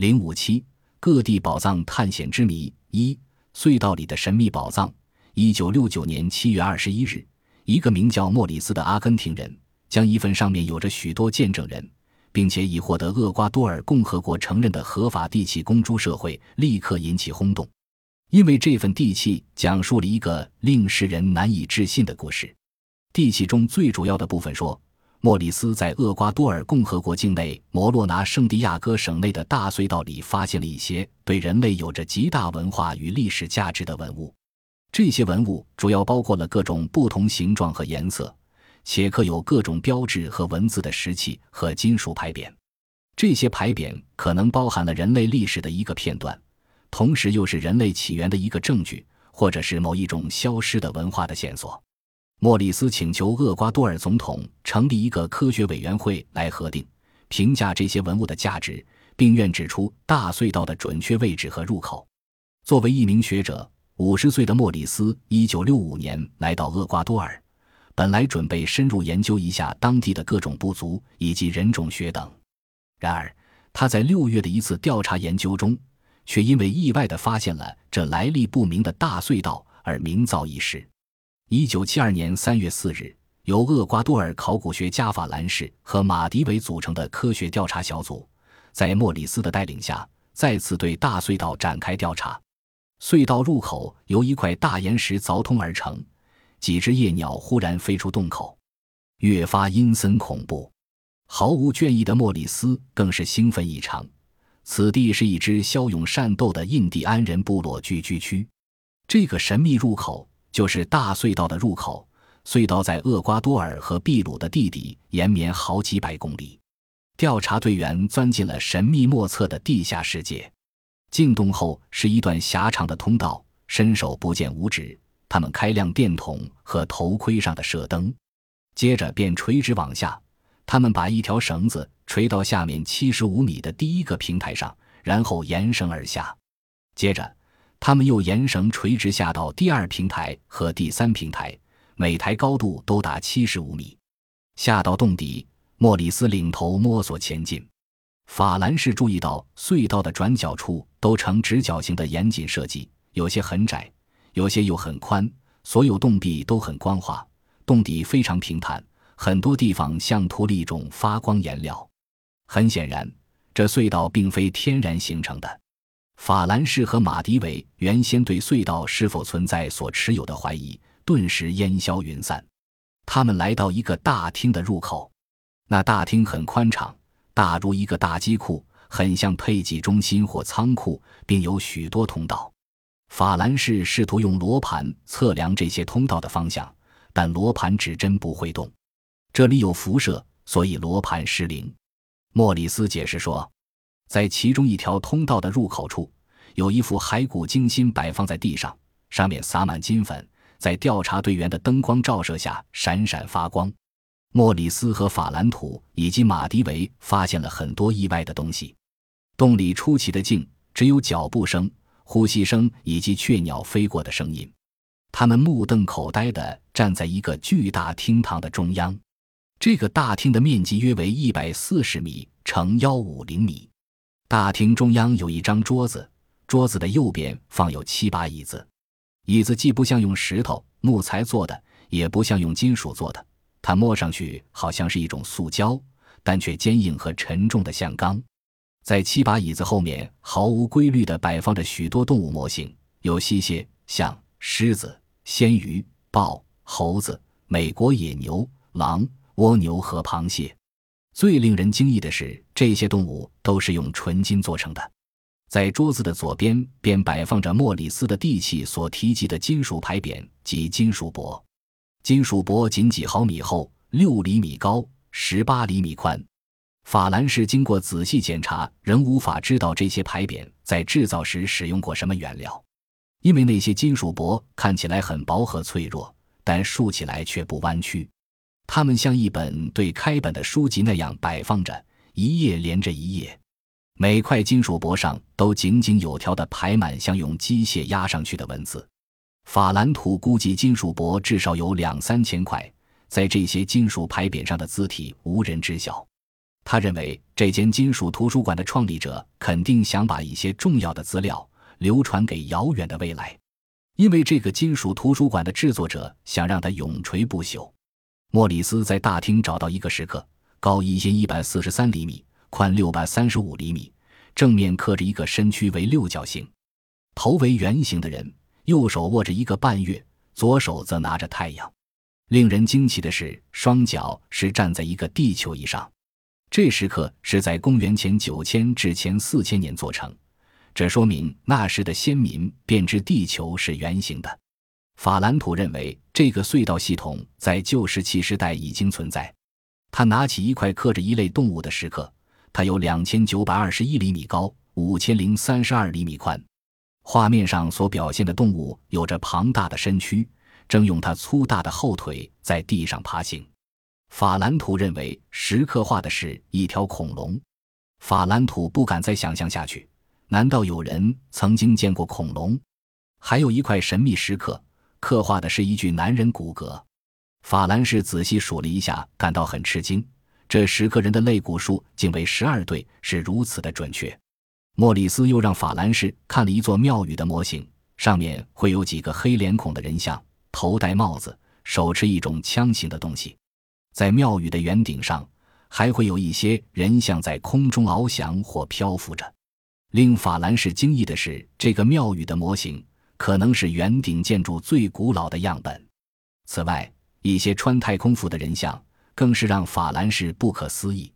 零五七各地宝藏探险之谜一隧道里的神秘宝藏。一九六九年七月二十一日，一个名叫莫里斯的阿根廷人将一份上面有着许多见证人，并且已获得厄瓜多尔共和国承认的合法地契公诸社会，立刻引起轰动。因为这份地契讲述了一个令世人难以置信的故事。地契中最主要的部分说，莫里斯在厄瓜多尔共和国境内摩洛拿圣地亚哥省内的大隧道里发现了一些对人类有着极大文化与历史价值的文物。这些文物主要包括了各种不同形状和颜色，且刻有各种标志和文字的石器和金属牌匾。这些牌匾可能包含了人类历史的一个片段。同时，又是人类起源的一个证据，或者是某一种消失的文化的线索。莫里斯请求厄瓜多尔总统成立一个科学委员会来核定、评价这些文物的价值，并愿指出大隧道的准确位置和入口。作为一名学者，五十岁的莫里斯一九六五年来到厄瓜多尔，本来准备深入研究一下当地的各种部族以及人种学等。然而，他在六月的一次调查研究中。却因为意外地发现了这来历不明的大隧道而名噪一时。一九七二年三月四日，由厄瓜多尔考古学家法兰士和马迪韦组成的科学调查小组，在莫里斯的带领下，再次对大隧道展开调查。隧道入口由一块大岩石凿通而成，几只夜鸟忽然飞出洞口，越发阴森恐怖。毫无倦意的莫里斯更是兴奋异常。此地是一支骁勇善斗的印第安人部落聚居区，这个神秘入口就是大隧道的入口。隧道在厄瓜多尔和秘鲁的地底延绵好几百公里。调查队员钻进了神秘莫测的地下世界，进洞后是一段狭长的通道，伸手不见五指。他们开亮电筒和头盔上的射灯，接着便垂直往下。他们把一条绳子。垂到下面七十五米的第一个平台上，然后沿绳而下。接着，他们又沿绳垂直下到第二平台和第三平台，每台高度都达七十五米。下到洞底，莫里斯领头摸索前进。法兰士注意到隧道的转角处都呈直角形的严谨设计，有些很窄，有些又很宽。所有洞壁都很光滑，洞底非常平坦，很多地方像涂了一种发光颜料。很显然，这隧道并非天然形成的。法兰士和马迪韦原先对隧道是否存在所持有的怀疑，顿时烟消云散。他们来到一个大厅的入口，那大厅很宽敞，大如一个大机库，很像配给中心或仓库，并有许多通道。法兰士试图用罗盘测量这些通道的方向，但罗盘指针不会动。这里有辐射，所以罗盘失灵。莫里斯解释说，在其中一条通道的入口处，有一副骸骨精心摆放在地上，上面撒满金粉，在调查队员的灯光照射下闪闪发光。莫里斯和法兰图以及马迪维发现了很多意外的东西。洞里出奇的静，只有脚步声、呼吸声以及雀鸟飞过的声音。他们目瞪口呆地站在一个巨大厅堂的中央。这个大厅的面积约为一百四十米乘幺五零米。大厅中央有一张桌子，桌子的右边放有七把椅子。椅子既不像用石头、木材做的，也不像用金属做的，它摸上去好像是一种塑胶，但却坚硬和沉重的像钢。在七把椅子后面，毫无规律地摆放着许多动物模型，有西蝎、象、狮子、鲜鱼、豹、猴子、美国野牛、狼。蜗牛和螃蟹，最令人惊异的是，这些动物都是用纯金做成的。在桌子的左边，便摆放着莫里斯的地契所提及的金属牌匾及金属箔。金属箔仅几毫米厚，六厘米高，十八厘米宽。法兰士经过仔细检查，仍无法知道这些牌匾在制造时使用过什么原料，因为那些金属箔看起来很薄和脆弱，但竖起来却不弯曲。它们像一本对开本的书籍那样摆放着，一页连着一页，每块金属箔上都井井有条地排满像用机械压上去的文字。法兰图估计金属箔至少有两三千块，在这些金属牌匾上的字体无人知晓。他认为这间金属图书馆的创立者肯定想把一些重要的资料流传给遥远的未来，因为这个金属图书馆的制作者想让它永垂不朽。莫里斯在大厅找到一个石刻，高一千一百四十三厘米，宽六百三十五厘米，正面刻着一个身躯为六角形、头为圆形的人，右手握着一个半月，左手则拿着太阳。令人惊奇的是，双脚是站在一个地球仪上。这石刻是在公元前九千至前四千年做成，这说明那时的先民便知地球是圆形的。法兰图认为这个隧道系统在旧石器时代已经存在。他拿起一块刻着一类动物的石刻，它有两千九百二十一厘米高，五千零三十二厘米宽。画面上所表现的动物有着庞大的身躯，正用它粗大的后腿在地上爬行。法兰图认为石刻画的是一条恐龙。法兰图不敢再想象下去。难道有人曾经见过恐龙？还有一块神秘石刻，刻画的是一具男人骨骼。法兰士仔细数了一下，感到很吃惊。这十个人的肋骨数竟为十二对，是如此的准确。莫里斯又让法兰士看了一座庙宇的模型，上面会有几个黑脸孔的人像，头戴帽子，手持一种枪形的东西。在庙宇的圆顶上，还会有一些人像在空中翱翔或漂浮着。令法兰士惊异的是，这个庙宇的模型可能是圆顶建筑最古老的样本。此外，一些穿太空服的人像更是让法兰士不可思议。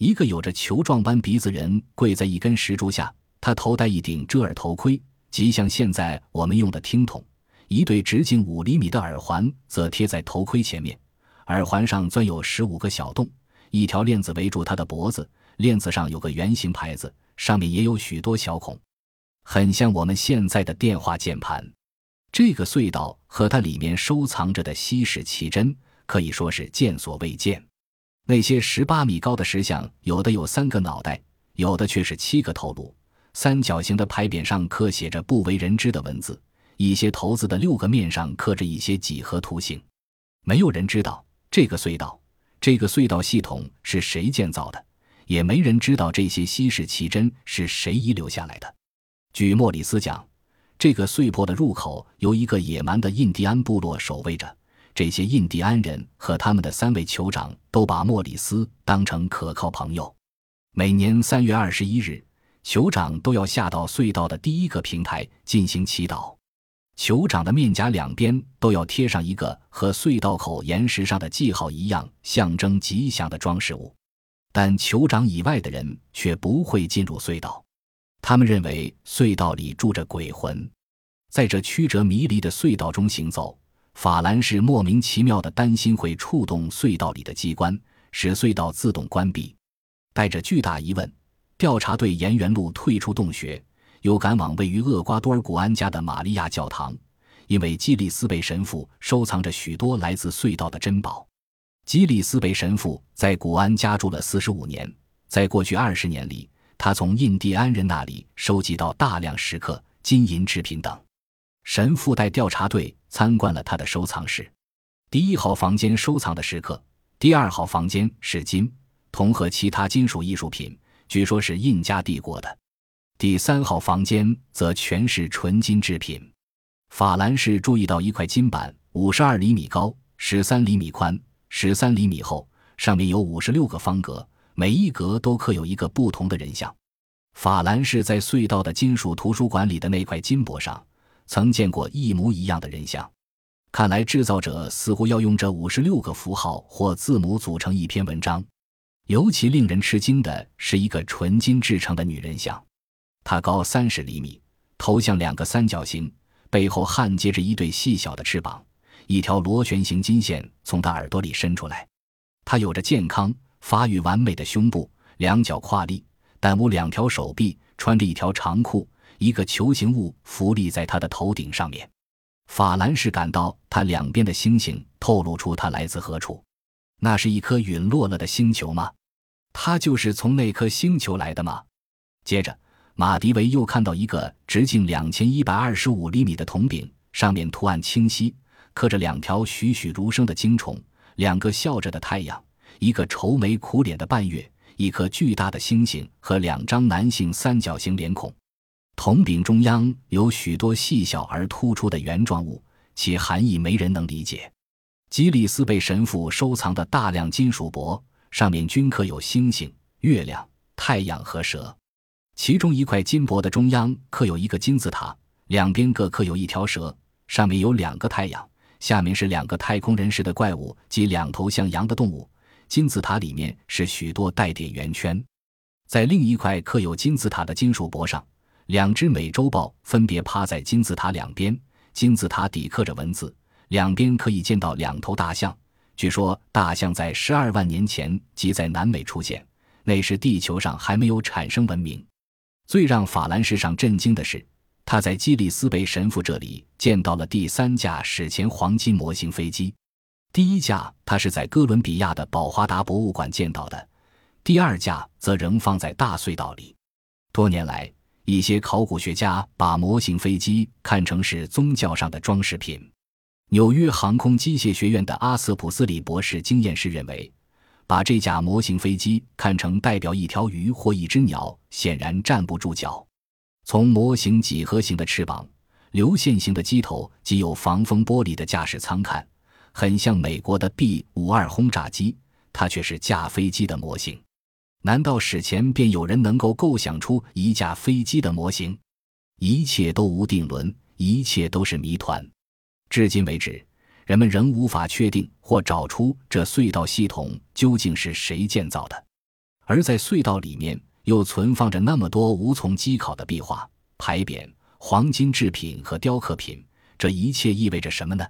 一个有着球状般鼻子人跪在一根石柱下，他头戴一顶遮耳头盔，极像现在我们用的听筒。一对直径五厘米的耳环则贴在头盔前面。耳环上钻有十五个小洞，一条链子围住他的脖子，链子上有个圆形牌子，上面也有许多小孔，很像我们现在的电话键盘。这个隧道和它里面收藏着的稀世奇珍可以说是见所未见。那些十八米高的石像，有的有三个脑袋，有的却是七个头颅。三角形的牌匾上刻写着不为人知的文字，一些头子的六个面上刻着一些几何图形，没有人知道。这个隧道，这个隧道系统是谁建造的？也没人知道这些稀世奇珍是谁遗留下来的。据莫里斯讲，这个碎破的入口由一个野蛮的印第安部落守卫着。这些印第安人和他们的三位酋长都把莫里斯当成可靠朋友。每年三月二十一日，酋长都要下到隧道的第一个平台进行祈祷。酋长的面颊两边都要贴上一个和隧道口岩石上的记号一样象征吉祥的装饰物，但酋长以外的人却不会进入隧道。他们认为隧道里住着鬼魂，在这曲折迷离的隧道中行走。法兰是莫名其妙的担心会触动隧道里的机关，使隧道自动关闭。带着巨大疑问，调查队沿原路退出洞穴。又赶往位于厄瓜多尔古安家的玛利亚教堂，因为基里斯贝神父收藏着许多来自隧道的珍宝。基里斯贝神父在古安家住了四十五年，在过去二十年里，他从印第安人那里收集到大量石刻、金银制品等。神父带调查队参观了他的收藏室。第一号房间收藏的石刻，第二号房间是金、铜和其他金属艺术品，据说是印加帝国的。第三号房间则全是纯金制品。法兰士注意到一块金板，五十二厘米高，十三厘米宽，十三厘米厚，上面有五十六个方格，每一格都刻有一个不同的人像。法兰士在隧道的金属图书馆里的那块金箔上，曾见过一模一样的人像。看来制造者似乎要用这五十六个符号或字母组成一篇文章。尤其令人吃惊的是一个纯金制成的女人像。她高三十厘米，头像两个三角形，背后焊接着一对细小的翅膀，一条螺旋形金线从她耳朵里伸出来。她有着健康、发育完美的胸部，两脚跨立，但无两条手臂，穿着一条长裤。一个球形物浮立在他的头顶上面。法兰士感到他两边的星星透露出他来自何处。那是一颗陨落了的星球吗？他就是从那颗星球来的吗？接着。马迪维又看到一个直径两千一百二十五厘米的铜饼，上面图案清晰，刻着两条栩栩如生的精虫，两个笑着的太阳，一个愁眉苦脸的半月，一颗巨大的星星和两张男性三角形脸孔。铜柄中央有许多细小而突出的圆状物，其含义没人能理解。吉里斯贝神父收藏的大量金属箔，上面均刻有星星、月亮、太阳和蛇。其中一块金箔的中央刻有一个金字塔，两边各刻有一条蛇，上面有两个太阳，下面是两个太空人似的怪物及两头像羊的动物。金字塔里面是许多带点圆圈。在另一块刻有金字塔的金属箔上，两只美洲豹分别趴在金字塔两边，金字塔底刻着文字。两边可以见到两头大象。据说大象在十二万年前即在南美出现，那时地球上还没有产生文明。最让法兰士上震惊的是，他在基里斯贝神父这里见到了第三架史前黄金模型飞机。第一架他是在哥伦比亚的宝华达博物馆见到的，第二架则仍放在大隧道里。多年来，一些考古学家把模型飞机看成是宗教上的装饰品。纽约航空机械学院的阿瑟普斯里博士经验是认为，把这架模型飞机看成代表一条鱼或一只鸟，显然站不住脚。从模型几何形的翅膀、流线型的机头及有防风玻璃的驾驶舱看，很像美国的 B 五二轰炸机，它却是架飞机的模型。难道史前便有人能够构想出一架飞机的模型？一切都无定论，一切都是谜团。至今为止，人们仍无法确定或找出这隧道系统究竟是谁建造的。而在隧道里面又存放着那么多无从稽考的壁画、牌匾、黄金制品和雕刻品，这一切意味着什么呢？